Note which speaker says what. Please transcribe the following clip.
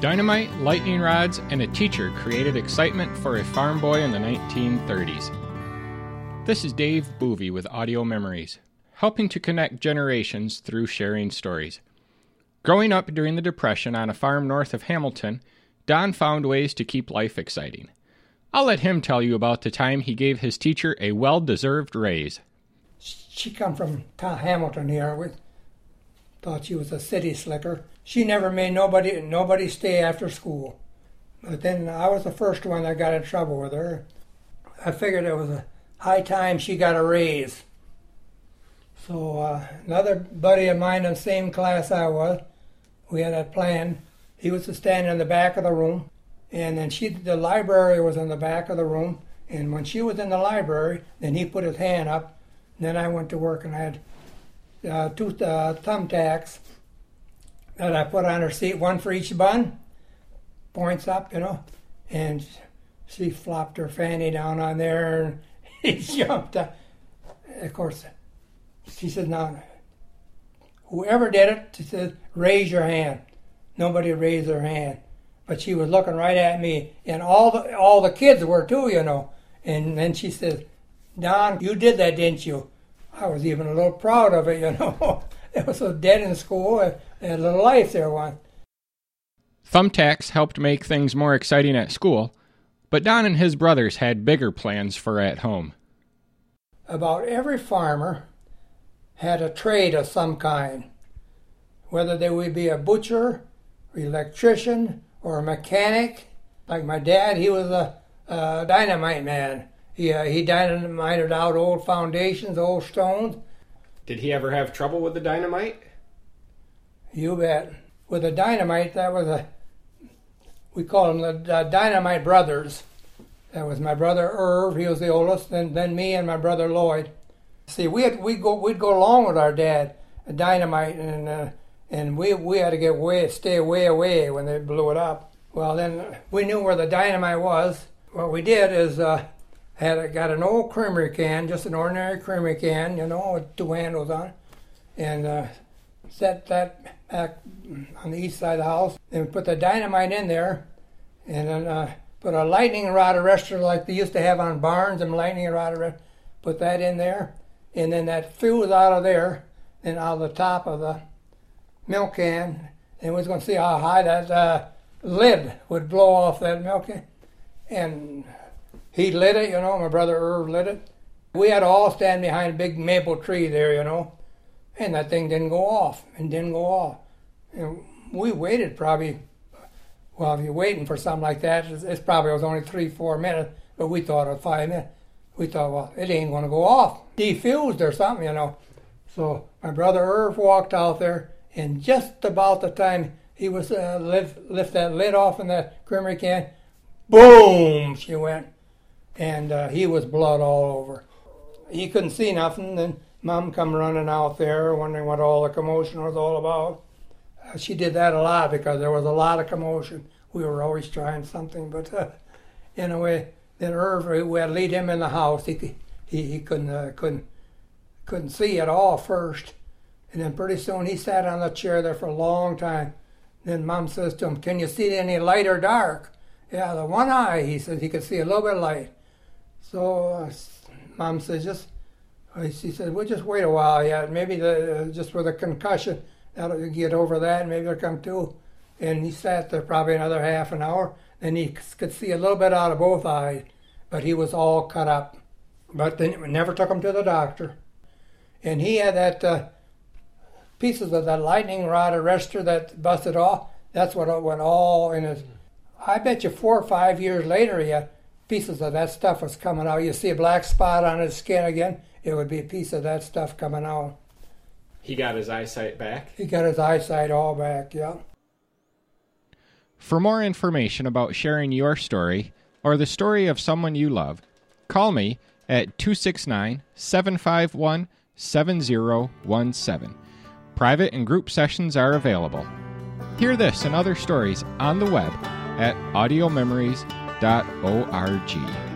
Speaker 1: Dynamite, lightning rods, and a teacher created excitement for a farm boy in the 1930s. This is Dave Boovy with Audio Memories, helping to connect generations through sharing stories. Growing up during the Depression on a farm north of Hamilton, Don found ways to keep life exciting. I'll let him tell you about the time he gave his teacher a well deserved raise.
Speaker 2: She come from Hamilton here. We thought she was a city slicker she never made nobody nobody stay after school. But then I was the first one that got in trouble with her. I figured it was a high time she got a raise. So uh, another buddy of mine in the same class I was, we had a plan. He was to stand in the back of the room, and then she the library was in the back of the room. And when she was in the library, then he put his hand up. And then I went to work and I had uh, two uh, thumbtacks that I put on her seat, one for each bun, points up, you know, and she flopped her fanny down on there and he jumped up. Of course, she said, now, whoever did it, she said, raise your hand. Nobody raised their hand. But she was looking right at me, and all the all the kids were too, you know. And then she said, Don, you did that, didn't you? I was even a little proud of it, you know. it was so dead in school a little life there once.
Speaker 1: Thumbtacks helped make things more exciting at school, but Don and his brothers had bigger plans for at home.
Speaker 2: About every farmer had a trade of some kind, whether they would be a butcher, electrician, or a mechanic. Like my dad, he was a, a dynamite man. He, uh, he dynamited out old foundations, old stones.
Speaker 1: Did he ever have trouble with the dynamite?
Speaker 2: You bet. With the dynamite, that was a, we call them the Dynamite Brothers. That was my brother Irv, he was the oldest, then, then me and my brother Lloyd. See, we had, we go, we'd go along with our dad, dynamite, and, uh, and we, we had to get way, stay way away when they blew it up. Well, then we knew where the dynamite was. What we did is uh, had got an old creamery can, just an ordinary creamery can, you know, with two handles on, and uh, set that back on the east side of the house. Then we put the dynamite in there, and then uh, put a lightning rod arrestor like they used to have on barns and lightning rod arrestor. Put that in there, and then that fuse out of there, and out of the top of the milk can, and we was going to see how high that uh, lid would blow off that milk can. And he lit it, you know. My brother Irv lit it. We had to all stand behind a big maple tree there, you know and that thing didn't go off and didn't go off. And we waited probably, well, if you're waiting for something like that, it's, it's probably was only three, four minutes, but we thought it was five minutes. We thought, well, it ain't going to go off, defused or something, you know. So my brother Irv walked out there, and just about the time he was uh, lift, lift that lid off in that creamery can, boom, she went, and uh, he was blood all over. He couldn't see nothing, and Mom come running out there, wondering what all the commotion was all about. Uh, she did that a lot because there was a lot of commotion. We were always trying something, but uh, anyway, then Irv, we had lead him in the house. He he, he couldn't uh, couldn't couldn't see at all first, and then pretty soon he sat on the chair there for a long time. Then Mom says to him, "Can you see any light or dark?" Yeah, the one eye. He says he could see a little bit of light. So uh, Mom says, "Just." she said, "We'll just wait a while yet. Maybe the uh, just with a concussion, that'll get over that. Maybe they'll come to." And he sat there probably another half an hour. Then he could see a little bit out of both eyes, but he was all cut up. But then never took him to the doctor. And he had that uh, pieces of that lightning rod arrestor that busted off. That's what went all in his. I bet you four or five years later, he had pieces of that stuff was coming out. You see a black spot on his skin again it would be a piece of that stuff coming out.
Speaker 1: He got his eyesight back?
Speaker 2: He got his eyesight all back, yeah.
Speaker 1: For more information about sharing your story or the story of someone you love, call me at 269 751 7017. Private and group sessions are available. Hear this and other stories on the web at audiomemories.org.